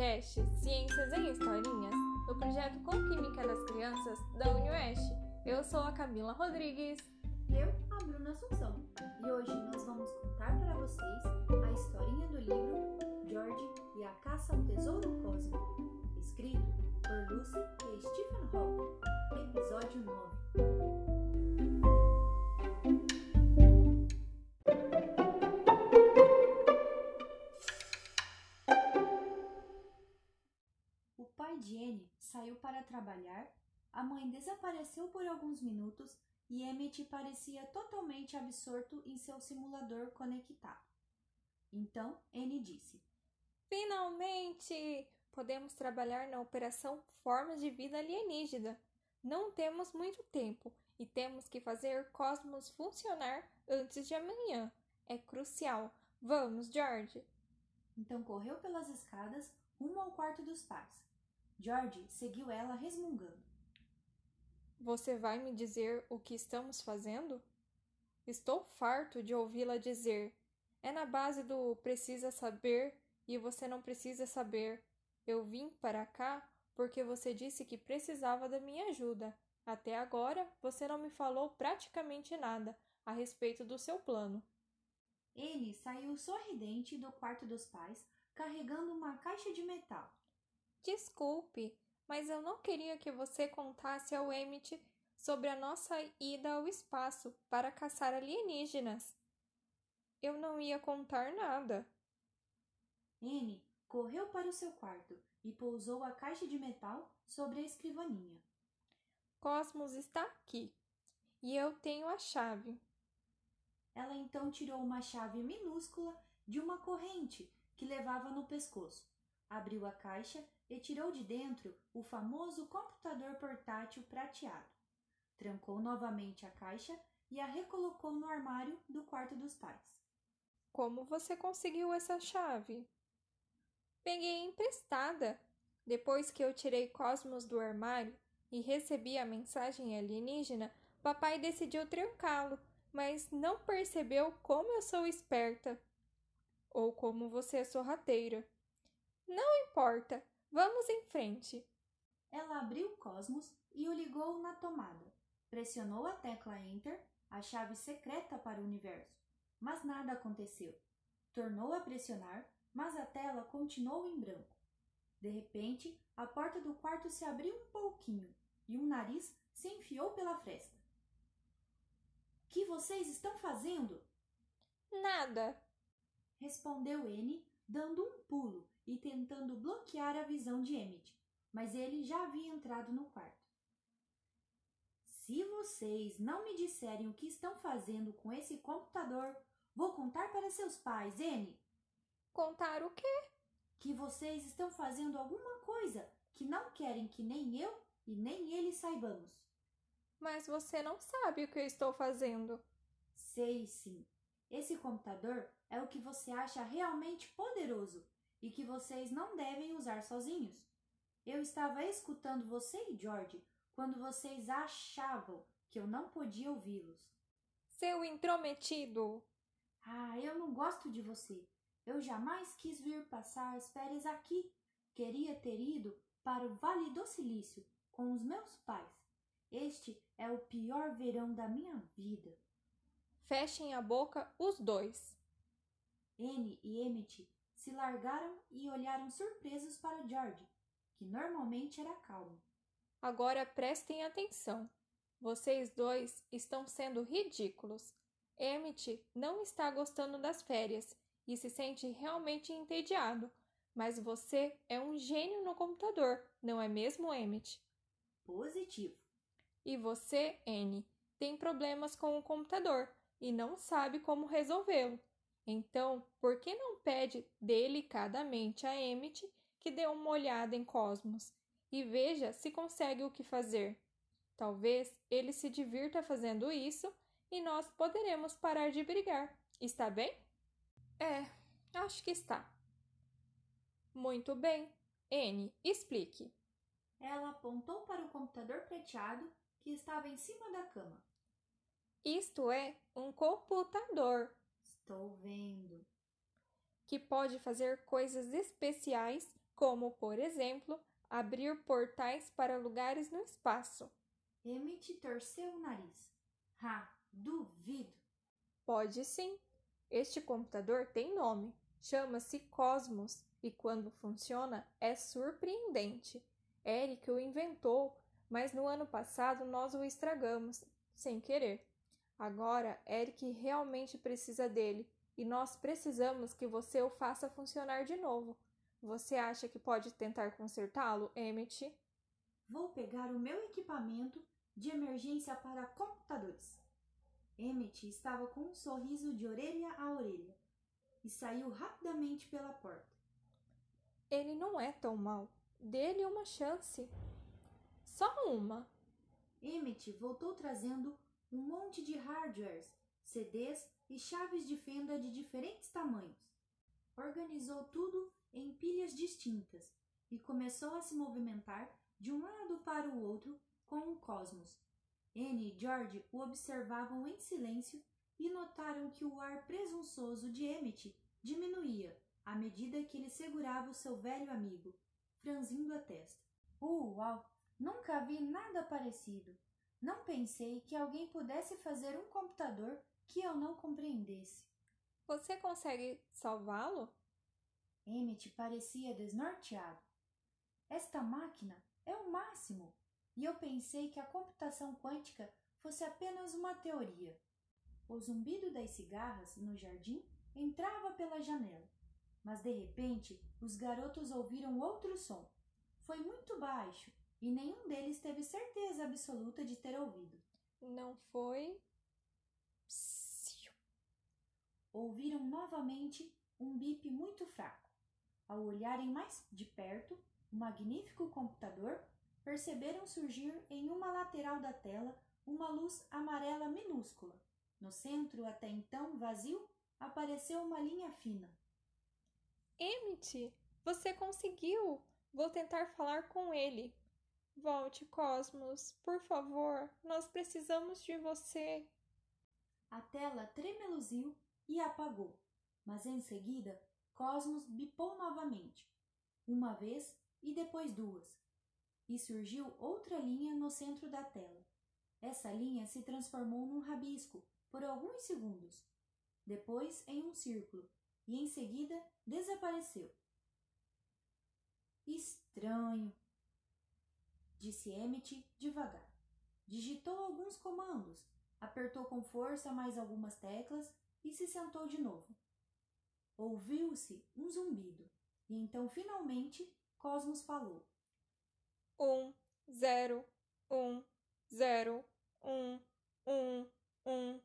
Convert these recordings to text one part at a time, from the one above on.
podcast Ciências em Historinhas, do projeto Com Química das Crianças da UniOeste. Eu sou a Camila Rodrigues. Eu, a Bruna Assunção. E hoje nós vamos contar para vocês a historinha do livro George e a Caça ao Tesouro Cósmico, escrito por Lucy e Stephen Hawking. Episódio 9. Trabalhar, a mãe desapareceu por alguns minutos e Emmett parecia totalmente absorto em seu simulador conectado. Então, Anne disse: Finalmente! Podemos trabalhar na operação Formas de Vida Alienígena. Não temos muito tempo e temos que fazer Cosmos funcionar antes de amanhã. É crucial. Vamos, George! Então correu pelas escadas rumo ao quarto dos pais. George seguiu ela resmungando. Você vai me dizer o que estamos fazendo? Estou farto de ouvi-la dizer. É na base do precisa saber e você não precisa saber. Eu vim para cá porque você disse que precisava da minha ajuda. Até agora você não me falou praticamente nada a respeito do seu plano. Ele saiu sorridente do quarto dos pais, carregando uma caixa de metal. Desculpe, mas eu não queria que você contasse ao Emmett sobre a nossa ida ao espaço para caçar alienígenas. Eu não ia contar nada. Anne correu para o seu quarto e pousou a caixa de metal sobre a escrivaninha. Cosmos está aqui e eu tenho a chave. Ela então tirou uma chave minúscula de uma corrente que levava no pescoço, abriu a caixa e tirou de dentro o famoso computador portátil prateado. Trancou novamente a caixa e a recolocou no armário do quarto dos pais. Como você conseguiu essa chave? Peguei emprestada. Depois que eu tirei Cosmos do armário e recebi a mensagem alienígena, papai decidiu trancá-lo, mas não percebeu como eu sou esperta. Ou como você é sorrateira. Não importa, vamos em frente. Ela abriu o Cosmos e o ligou na tomada. Pressionou a tecla Enter, a chave secreta para o universo, mas nada aconteceu. Tornou a pressionar, mas a tela continuou em branco. De repente, a porta do quarto se abriu um pouquinho e um nariz se enfiou pela fresta. Que vocês estão fazendo? Nada, respondeu N, dando um pulo e tentando bloquear a visão de Emmett, mas ele já havia entrado no quarto. Se vocês não me disserem o que estão fazendo com esse computador, vou contar para seus pais, N. Contar o quê? Que vocês estão fazendo alguma coisa que não querem que nem eu e nem eles saibamos. Mas você não sabe o que eu estou fazendo. Sei sim. Esse computador é o que você acha realmente poderoso e que vocês não devem usar sozinhos. Eu estava escutando você e George quando vocês achavam que eu não podia ouvi-los. Seu intrometido! Ah, eu não gosto de você. Eu jamais quis vir passar as férias aqui. Queria ter ido para o Vale do Silício com os meus pais. Este é o pior verão da minha vida. Fechem a boca os dois. Anne e Emmett se largaram e olharam surpresos para George, que normalmente era calmo. Agora prestem atenção. Vocês dois estão sendo ridículos. Emmett não está gostando das férias e se sente realmente entediado. Mas você é um gênio no computador, não é mesmo, Emmett? Positivo. E você, Anne, tem problemas com o computador e não sabe como resolvê-lo. Então, por que não pede delicadamente a Emmett que dê uma olhada em Cosmos e veja se consegue o que fazer? Talvez ele se divirta fazendo isso e nós poderemos parar de brigar. Está bem? É, acho que está. Muito bem. N, explique. Ela apontou para o computador prateado que estava em cima da cama. Isto é um computador Estou vendo. que pode fazer coisas especiais como, por exemplo, abrir portais para lugares no espaço. Emmett torceu o nariz. Ah, duvido. Pode sim. Este computador tem nome. Chama-se Cosmos e quando funciona é surpreendente. Eric o inventou, mas no ano passado nós o estragamos, sem querer. Agora, Eric realmente precisa dele e nós precisamos que você o faça funcionar de novo. Você acha que pode tentar consertá-lo, Emmett? Vou pegar o meu equipamento de emergência para computadores. Emmett estava com um sorriso de orelha a orelha e saiu rapidamente pela porta. Ele não é tão mal. Dê-lhe uma chance. Só uma. Emmett voltou trazendo um monte de hardwares, CDs e chaves de fenda de diferentes tamanhos. Organizou tudo em pilhas distintas e começou a se movimentar de um lado para o outro com o cosmos. Anne e George o observavam em silêncio e notaram que o ar presunçoso de Emmett diminuía à medida que ele segurava o seu velho amigo, franzindo a testa. Uau! Nunca vi nada parecido. Não pensei que alguém pudesse fazer um computador que eu não compreendesse. Você consegue salvá-lo? Emmett parecia desnorteado. Esta máquina é o máximo, e eu pensei que a computação quântica fosse apenas uma teoria. O zumbido das cigarras no jardim entrava pela janela, mas de repente os garotos ouviram outro som. Foi muito baixo e nenhum deles teve certeza absoluta de ter ouvido. Não foi. Psiu. Ouviram novamente um bip muito fraco. Ao olharem mais de perto o magnífico computador, perceberam surgir em uma lateral da tela uma luz amarela minúscula. No centro, até então vazio, apareceu uma linha fina. Emmett, você conseguiu! Vou tentar falar com ele. Volte, Cosmos, por favor, nós precisamos de você. A tela tremeluziu e apagou, mas em seguida Cosmos bipou novamente, uma vez e depois duas, e surgiu outra linha no centro da tela. Essa linha se transformou num rabisco por alguns segundos, depois em um círculo. E em seguida desapareceu. Estranho, disse Emmett devagar. Digitou alguns comandos, apertou com força mais algumas teclas e se sentou de novo. Ouviu-se um zumbido, e então finalmente Cosmos falou. Um, zero, um, zero, um, um, um,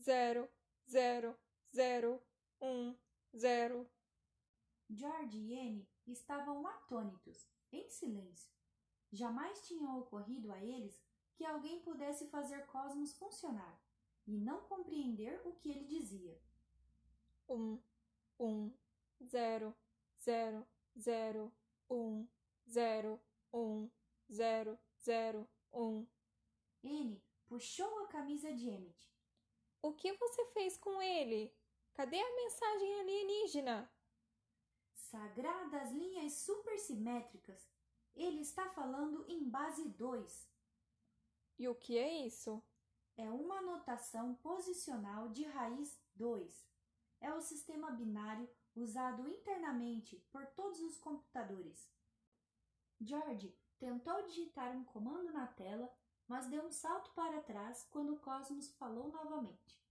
zero, zero, zero, um, zero. George e Anne estavam atônitos, em silêncio. Jamais tinha ocorrido a eles que alguém pudesse fazer Cosmos funcionar e não compreender o que ele dizia. Um, um, zero, zero, zero, um, zero, um, zero, zero, um. N puxou a camisa de Emmett. O que você fez com ele? Cadê a mensagem alienígena? Sagradas linhas supersimétricas. Ele está falando em base 2. E o que é isso? É uma notação posicional de raiz 2. É o sistema binário usado internamente por todos os computadores. George tentou digitar um comando na tela, mas deu um salto para trás quando Cosmos falou novamente.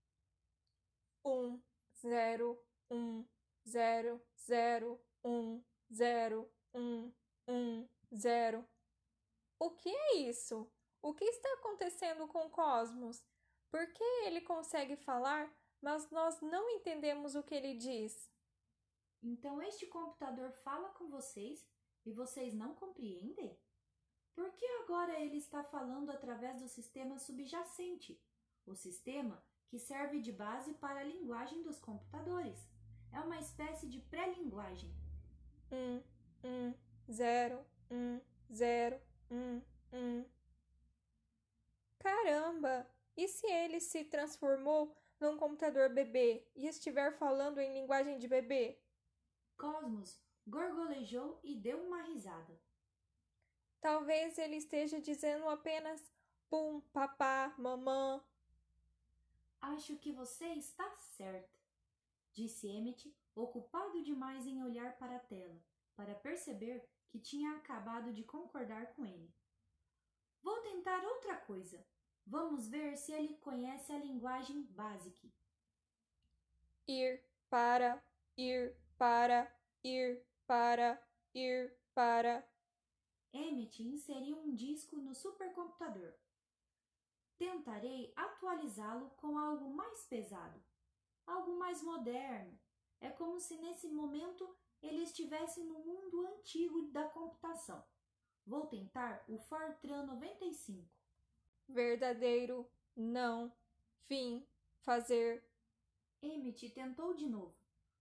Um, zero, um, zero, zero, um, zero, um, um, zero. O que é isso? O que está acontecendo com Cosmos? Por que ele consegue falar, mas nós não entendemos o que ele diz? Então este computador fala com vocês e vocês não compreendem? Por que agora ele está falando através do sistema subjacente, o sistema que serve de base para a linguagem dos computadores? É uma espécie de pré-linguagem. Um, um, zero, um, zero, um, um. Caramba! E se ele se transformou num computador bebê e estiver falando em linguagem de bebê? Cosmos gorgolejou e deu uma risada. Talvez ele esteja dizendo apenas pum, papá, mamã. Acho que você está certa, disse Emmett, ocupado demais em olhar para a tela, para perceber que tinha acabado de concordar com ele. Vou tentar outra coisa. Vamos ver se ele conhece a linguagem básica. Ir para, ir para, ir para, ir para. Emmett inseriu um disco no supercomputador. Tentarei atualizá-lo com algo mais pesado, algo mais moderno. É como se nesse momento ele estivesse no mundo antigo da computação. Vou tentar o Fortran 95. Verdadeiro, não, fim, fazer. Emmett tentou de novo.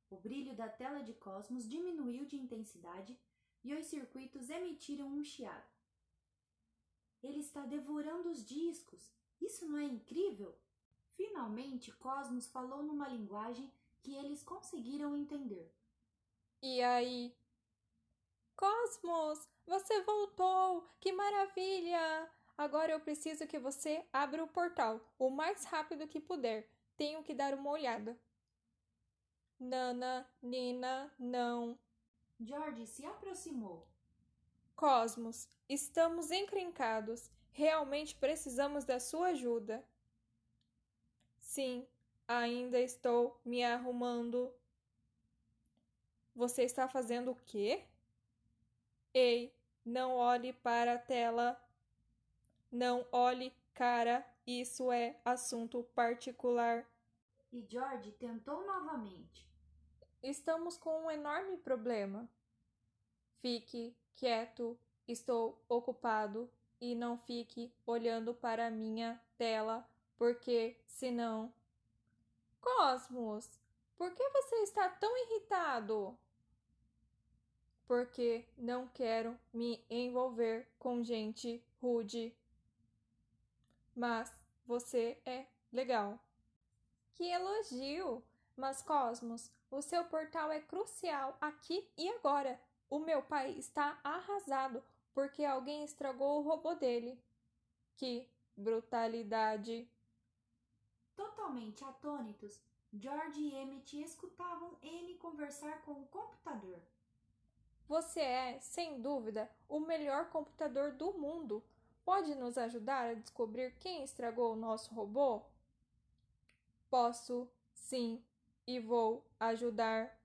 O brilho da tela de Cosmos diminuiu de intensidade e os circuitos emitiram um chiado. Ele está devorando os discos. Isso não é incrível? Finalmente, Cosmos falou numa linguagem que eles conseguiram entender. E aí? Cosmos, você voltou! Que maravilha! Agora eu preciso que você abra o portal o mais rápido que puder. Tenho que dar uma olhada. Nana, Nina, não. George se aproximou. Cosmos, estamos encrencados. Realmente precisamos da sua ajuda. Sim, ainda estou me arrumando. Você está fazendo o quê? Ei, não olhe para a tela. Não olhe, cara, isso é assunto particular. E George tentou novamente. Estamos com um enorme problema. Fique quieto, estou ocupado e não fique olhando para a minha tela, porque senão. Cosmos, por que você está tão irritado? Porque não quero me envolver com gente rude. Mas você é legal. Que elogio! Mas, Cosmos, o seu portal é crucial aqui e agora. O meu pai está arrasado porque alguém estragou o robô dele. Que brutalidade! Totalmente atônitos, George e Emmett escutavam ele conversar com o computador. Você é, sem dúvida, o melhor computador do mundo. Pode nos ajudar a descobrir quem estragou o nosso robô? Posso, sim, e vou ajudar.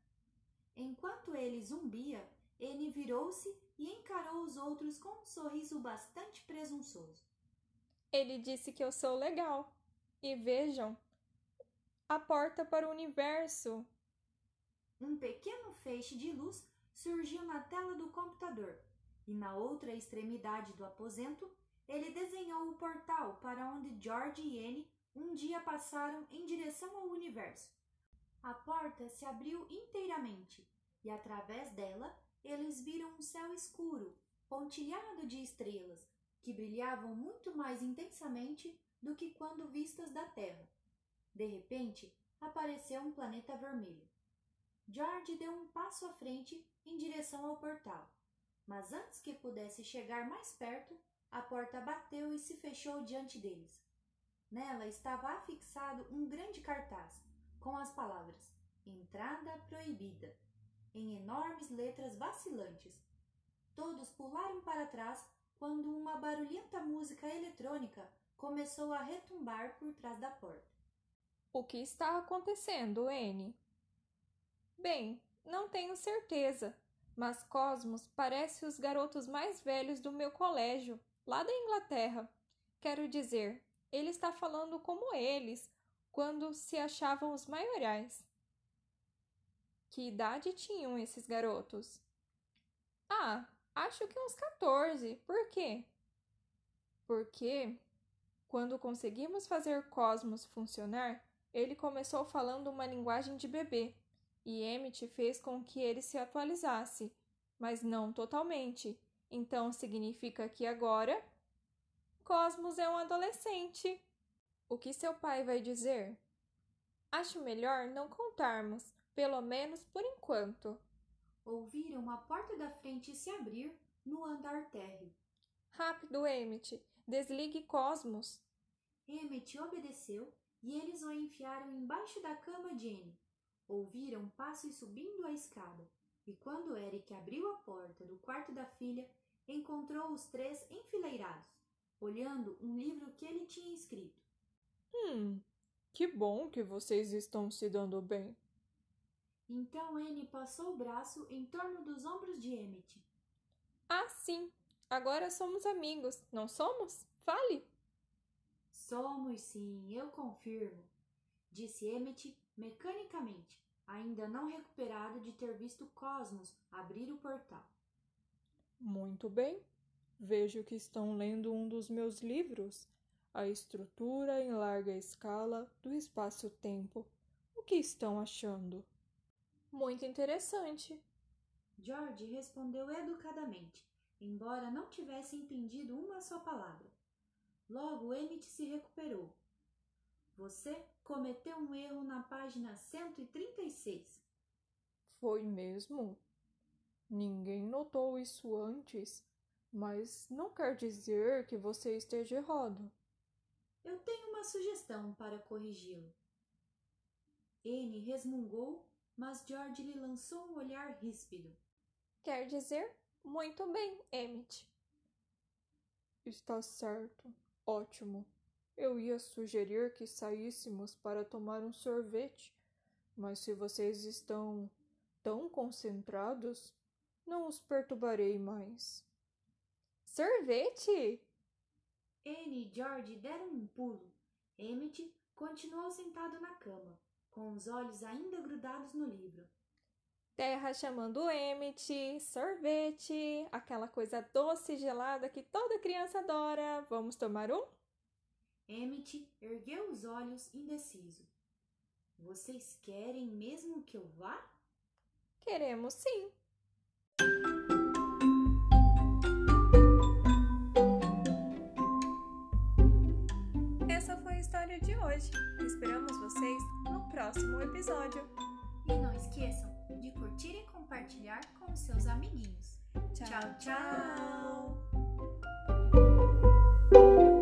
Enquanto ele zumbia, ele virou-se e encarou os outros com um sorriso bastante presunçoso. Ele disse que eu sou legal. E vejam, a porta para o universo. Um pequeno feixe de luz surgiu na tela do computador e na outra extremidade do aposento ele desenhou o portal para onde George e Anne um dia passaram em direção ao universo. A porta se abriu inteiramente e, através dela, eles viram um céu escuro, pontilhado de estrelas, que brilhavam muito mais intensamente do que quando vistas da Terra. De repente, apareceu um planeta vermelho. George deu um passo à frente em direção ao portal, mas antes que pudesse chegar mais perto, a porta bateu e se fechou diante deles. Nela estava afixado um grande cartaz com as palavras Entrada proibida, em enormes letras vacilantes. Todos pularam para trás quando uma barulhenta música eletrônica começou a retumbar por trás da porta. O que está acontecendo, N? Bem, não tenho certeza, mas Cosmos parece os garotos mais velhos do meu colégio, lá da Inglaterra. Quero dizer, ele está falando como eles, quando se achavam os maiorais. Que idade tinham esses garotos? Ah, acho que uns 14. Por quê? Porque, quando conseguimos fazer Cosmos funcionar, ele começou falando uma linguagem de bebê, e Emmett fez com que ele se atualizasse, mas não totalmente. Então significa que agora Cosmos é um adolescente. O que seu pai vai dizer? Acho melhor não contarmos, pelo menos por enquanto. ouviram a porta da frente se abrir no andar térreo. Rápido, Emmett! Desligue Cosmos! Emmett obedeceu e eles o enfiaram embaixo da cama de Anne. Ouviram passos subindo a escada, e quando Eric abriu a porta do quarto da filha, encontrou os três enfileirados, olhando um livro que ele tinha escrito. Hum, que bom que vocês estão se dando bem. Então Anne passou o braço em torno dos ombros de Emmett. Ah, sim! Agora somos amigos, não somos? Fale! Somos sim, eu confirmo, disse Emmett mecanicamente, ainda não recuperado de ter visto Cosmos abrir o portal. Muito bem. Vejo que estão lendo um dos meus livros, A Estrutura em Larga Escala do Espaço-Tempo. O que estão achando? Muito interessante. George respondeu educadamente, embora não tivesse entendido uma só palavra. Logo, Emmett se recuperou. Você cometeu um erro na página 136. Foi mesmo? Ninguém notou isso antes, mas não quer dizer que você esteja errado. Eu tenho uma sugestão para corrigi-lo. Anne resmungou mas George lhe lançou um olhar ríspido. Quer dizer, muito bem, Emmett. Está certo. Ótimo. Eu ia sugerir que saíssemos para tomar um sorvete, mas se vocês estão tão concentrados, não os perturbarei mais. Sorvete? Anne e George deram um pulo. Emmett continuou sentado na cama, com os olhos ainda grudados no livro. Terra chamando Emmett, sorvete, aquela coisa doce e gelada que toda criança adora. Vamos tomar um? Emmett ergueu os olhos indeciso. Vocês querem mesmo que eu vá? Queremos sim. Essa foi a história de hoje. Esperamos vocês no próximo episódio. E não esqueçam curtir e compartilhar com os seus amiguinhos. tchau. tchau. tchau.